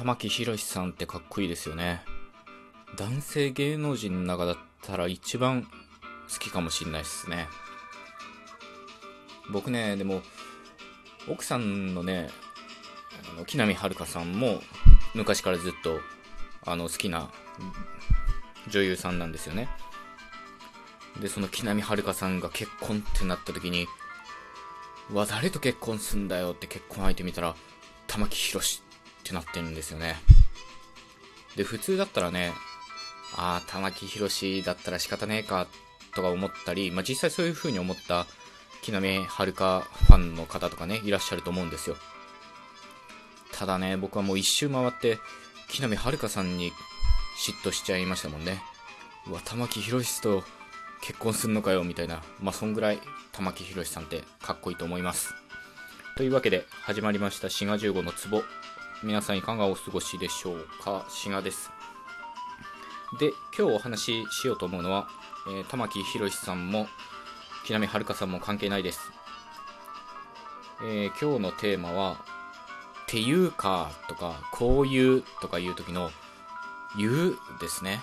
玉木宏さんってかっこいいですよね。男性芸能人の中だったら一番好きかもしんないですね。僕ね、でも、奥さんのね、あの木南遥さんも昔からずっとあの好きな女優さんなんですよね。で、その木南遥さんが結婚ってなった時に、わ、誰と結婚すんだよって結婚相手見たら、玉木宏ってなってるんですよね。で、普通だったらね、ああ、玉木宏だったら仕方ねえか、とか思ったり、まあ、実際そういう風に思った木南遥ファンの方とかね、いらっしゃると思うんですよ。ただね、僕はもう一周回って、木南遥さんに嫉妬しちゃいましたもんね。うわ、玉木宏と結婚すんのかよ、みたいな。まあ、そんぐらい玉木宏さんってかっこいいと思います。というわけで、始まりました滋賀15の壺。皆さんいかがお過ごしでしょうか？滋賀です。で、今日お話ししようと思うのは、えー、玉木宏さんも、木南遥さんも関係ないです。えー、今日のテーマは、ていうかとか、こういうとかいう時の、言うですね。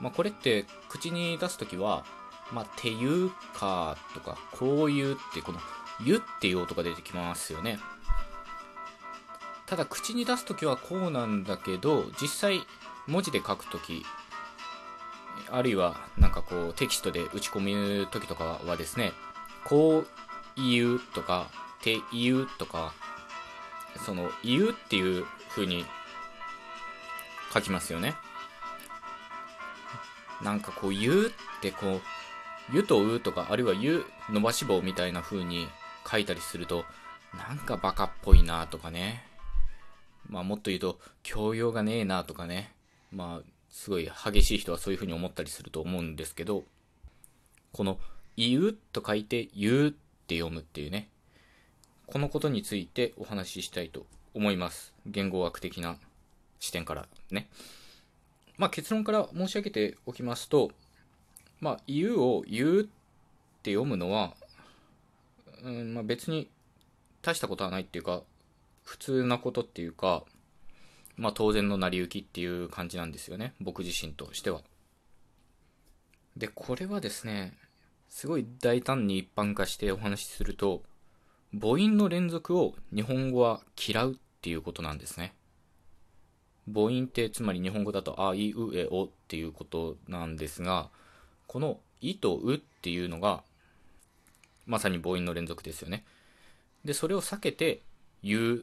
まあ、これって口に出す時は、まあ、ていうかとか、こういうってこの、ゆっていう音が出てきますよね。ただ口に出す時はこうなんだけど、実際文字で書く時、あるいはなんかこうテキストで打ち込む時とかはですね、こう言うとか、て言うとか、その言うっていう風に書きますよね。なんかこう言うってこう、ゆとうとか、あるいはゆ伸ばし棒みたいな風に書いたりすると、なんかバカっぽいなとかね。まあもっと言うと、教養がねえなとかね。まあ、すごい激しい人はそういう風に思ったりすると思うんですけど、この、言うと書いて、言うって読むっていうね。このことについてお話ししたいと思います。言語学的な視点からね。まあ結論から申し上げておきますと、まあ、言うを言うって読むのは、うんまあ、別に大したことはないっていうか、普通なことっていうか、まあ当然の成り行きっていう感じなんですよね。僕自身としては。で、これはですね、すごい大胆に一般化してお話しすると、母音の連続を日本語は嫌うっていうことなんですね。母音ってつまり日本語だとあいうえおっていうことなんですが、このいとうっていうのがまさに母音の連続ですよね。で、それを避けて言うっ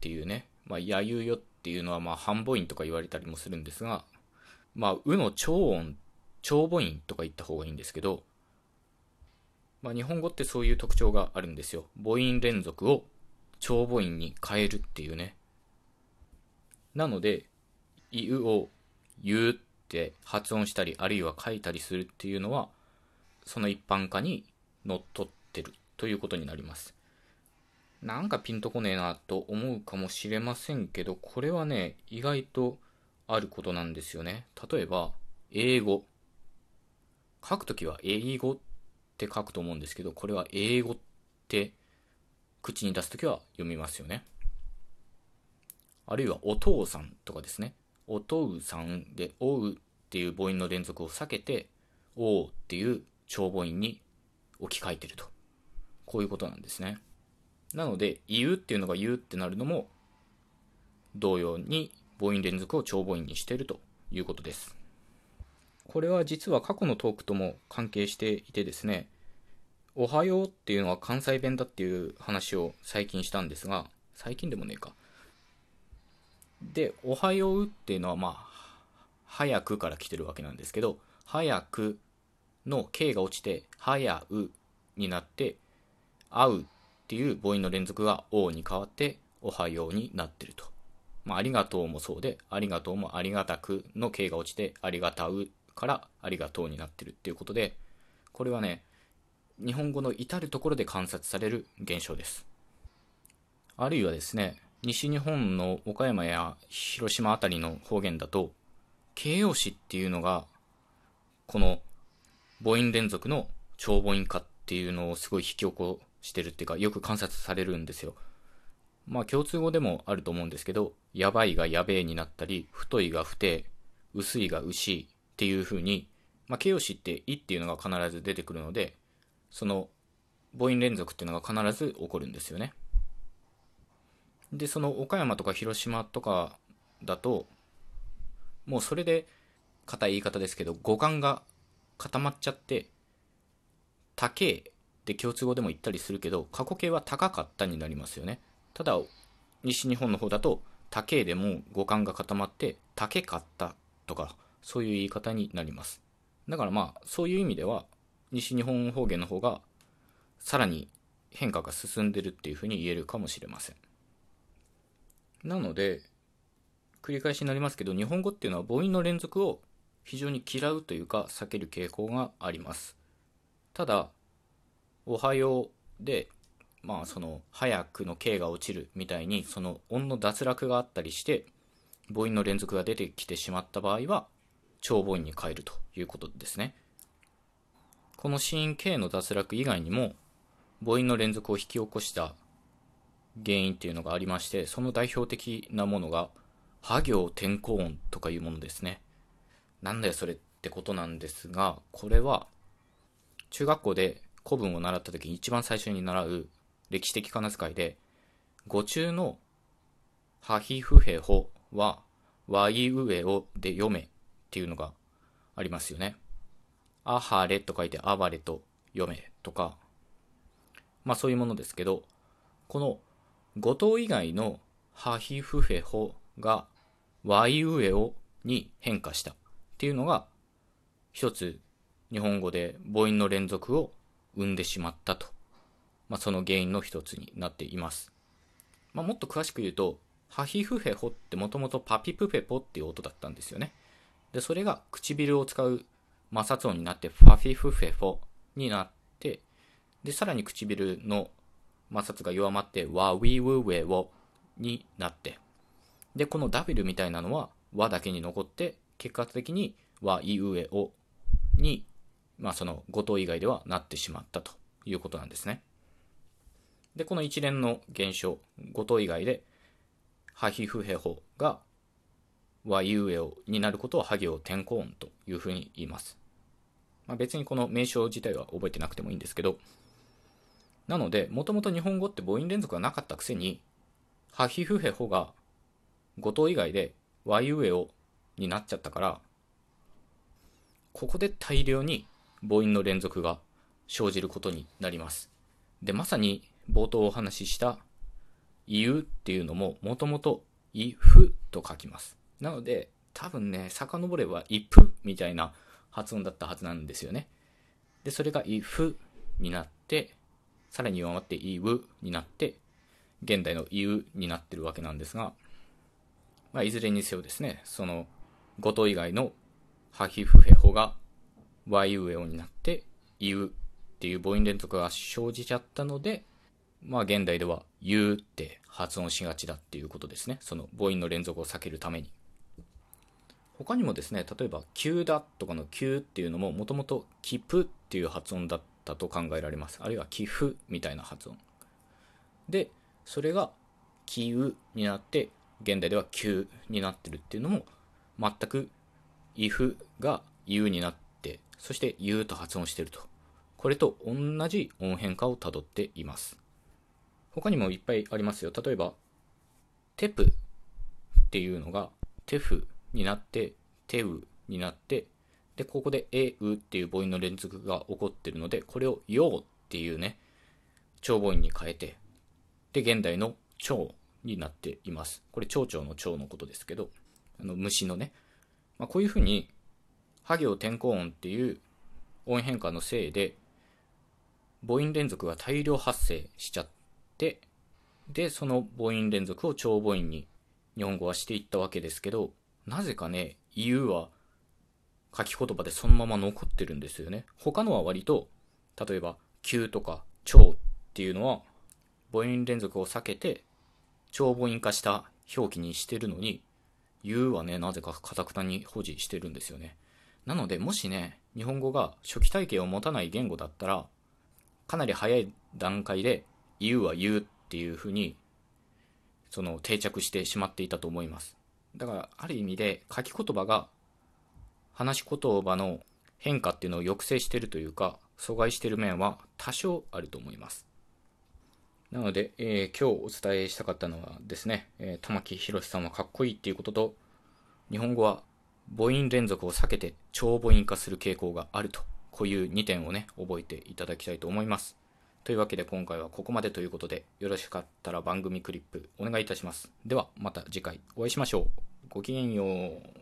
ていうね、まあ、やゆうよっていうのはまあ半母音とか言われたりもするんですが、まあ、うの超音、超母音とか言った方がいいんですけど、まあ、日本語ってそういう特徴があるんですよ。母音連続を長母音に変えるっていうね。なので、い、うを言うって発音したり、あるいは書いたりするっていうのは、その一般化にのっとってるということになります。なんかピンとこねえなと思うかもしれませんけど、これはね、意外とあることなんですよね。例えば、英語。書くときは英語って書くと思うんですけど、これは英語って口に出すときは読みますよね。あるいはお父さんとかですね。お父さんで、おうっていう母音の連続を避けて、おうっていう長母音に置き換えてると。こういうことなんですね。なので、言うっていうのが言うってなるのも、同様に母音連続を長母音にしているということです。これは実は過去のトークとも関係していてですね、おはようっていうのは関西弁だっていう話を最近したんですが、最近でもねえか。で、おはようっていうのはまあ、早くから来てるわけなんですけど、早くの K が落ちて、早うになって、会うっていう母音の連続が O に変わって、おはようになってると。まあ、ありがとうもそうで、ありがとうもありがたくの K が落ちて、ありがたうからありがとうになってるっていうことで、これはね、日本語の至るところで観察される現象です。あるいはですね、西日本の岡山や広島あたりの方言だと、形容詞っていうのが、この母音連続の長母音化っていうのをすごい引き起こしてるっていうか、よく観察されるんですよ。まあ共通語でもあると思うんですけど、やばいがやべえになったり、太いが太え、薄いが牛っていう風に、まあ形容詞っていっていうのが必ず出てくるので、その母音連続っていうのが必ず起こるんですよね。で、その岡山とか広島とかだと、もうそれで、硬い言い方ですけど、語感が固まっちゃって、高えって共通語でも言ったりするけど、過去形は高かったになりますよね。ただ、西日本の方だと、高えでも語感が固まって、高かったとか、そういう言い方になります。だからまあ、そういう意味では、西日本方言の方が、さらに変化が進んでるっていうふうに言えるかもしれません。なので、繰り返しになりますけど、日本語っていうのは母音の連続を非常に嫌うというか避ける傾向があります。ただ、おはようで、まあその、早くの K が落ちるみたいに、その音の脱落があったりして、母音の連続が出てきてしまった場合は、長母音に変えるということですね。この子音 K の脱落以外にも、母音の連続を引き起こした原因っていうのがありまして、その代表的なものが、波行転校音とかいうものですね。なんだよそれってことなんですが、これは、中学校で古文を習った時に一番最初に習う歴史的仮名遣いで、語中のハヒフヘホは、ワイウエオで読めっていうのがありますよね。アハレと書いてアバレと読めとか、まあそういうものですけど、この五島以外のハヒフヘホがワイウエオに変化したっていうのが一つ日本語で母音の連続を生んでしまったと、まあ、その原因の一つになっています、まあ、もっと詳しく言うとハヒフヘホってもともとパピプペポっていう音だったんですよね。でそれが唇を使う摩擦音になってファフィフフェフォになってでさらに唇の摩擦が弱まって、ワウィウウェオになって、で、この W みたいなのは和だけに残って、結果的にワイウエオに、まあその語頭以外ではなってしまったということなんですね。で、この一連の現象、語頭以外で、ハヒフヘホがワイウエオになることをハゲオ転校音というふうに言います。まあ、別にこの名称自体は覚えてなくてもいいんですけど、なので、もともと日本語って母音連続がなかったくせに、ハヒフヘホが語頭以外でワイウエオになっちゃったから、ここで大量に母音の連続が生じることになります。で、まさに冒頭お話しした、言うっていうのももともとイフと書きます。なので、多分ね、遡ればイプみたいな発音だったはずなんですよね。で、それがイフになって、さらに弱まってイウになって、現代のイウになってるわけなんですが、まあ、いずれにせよですね、その、語頭以外のハヒフヘホがワイウエオになって、イウっていう母音連続が生じちゃったので、まあ現代では言うって発音しがちだっていうことですね。その母音の連続を避けるために。他にもですね、例えば、急だとかの急っていうのももともとキプっていう発音だったと考えられます。あるいは寄付みたいな発音。で、それが寄付になって、現代では急になってるっていうのも、全く if が u になって、そして u と発音してると。これと同じ音変化をたどっています。他にもいっぱいありますよ。例えば、テプっていうのがテフになって、テウになって、で、ここで、え、うっていう母音の連続が起こってるので、これをようっていうね、長母音に変えて、で、現代の蝶になっています。これ、蝶々の蝶のことですけど、あの、虫のね、まあ、こういうふうに、ハ行転校音っていう音変化のせいで、母音連続が大量発生しちゃって、で、その母音連続を長母音に日本語はしていったわけですけど、なぜかね、言うは書き言葉でそのまま残ってるんですよね。他のは割と、例えば、急とか超っていうのは、母音連続を避けて、長母音化した表記にしてるのに、言うはね、なぜかカタクタに保持してるんですよね。なので、もしね、日本語が初期体系を持たない言語だったら、かなり早い段階で、言うは言うっていうふうにその定着してしまっていたと思います。だからある意味で書き言葉が話し言葉の変化っていうのを抑制してるというか阻害してる面は多少あると思います。なので、えー、今日お伝えしたかったのはですね、えー、玉木宏さんはかっこいいっていうことと日本語は母音連続を避けて長母音化する傾向があるとこういう2点をね覚えていただきたいと思います。というわけで今回はここまでということでよろしかったら番組クリップお願いいたします。ではまた次回お会いしましょう。ごきげんよう。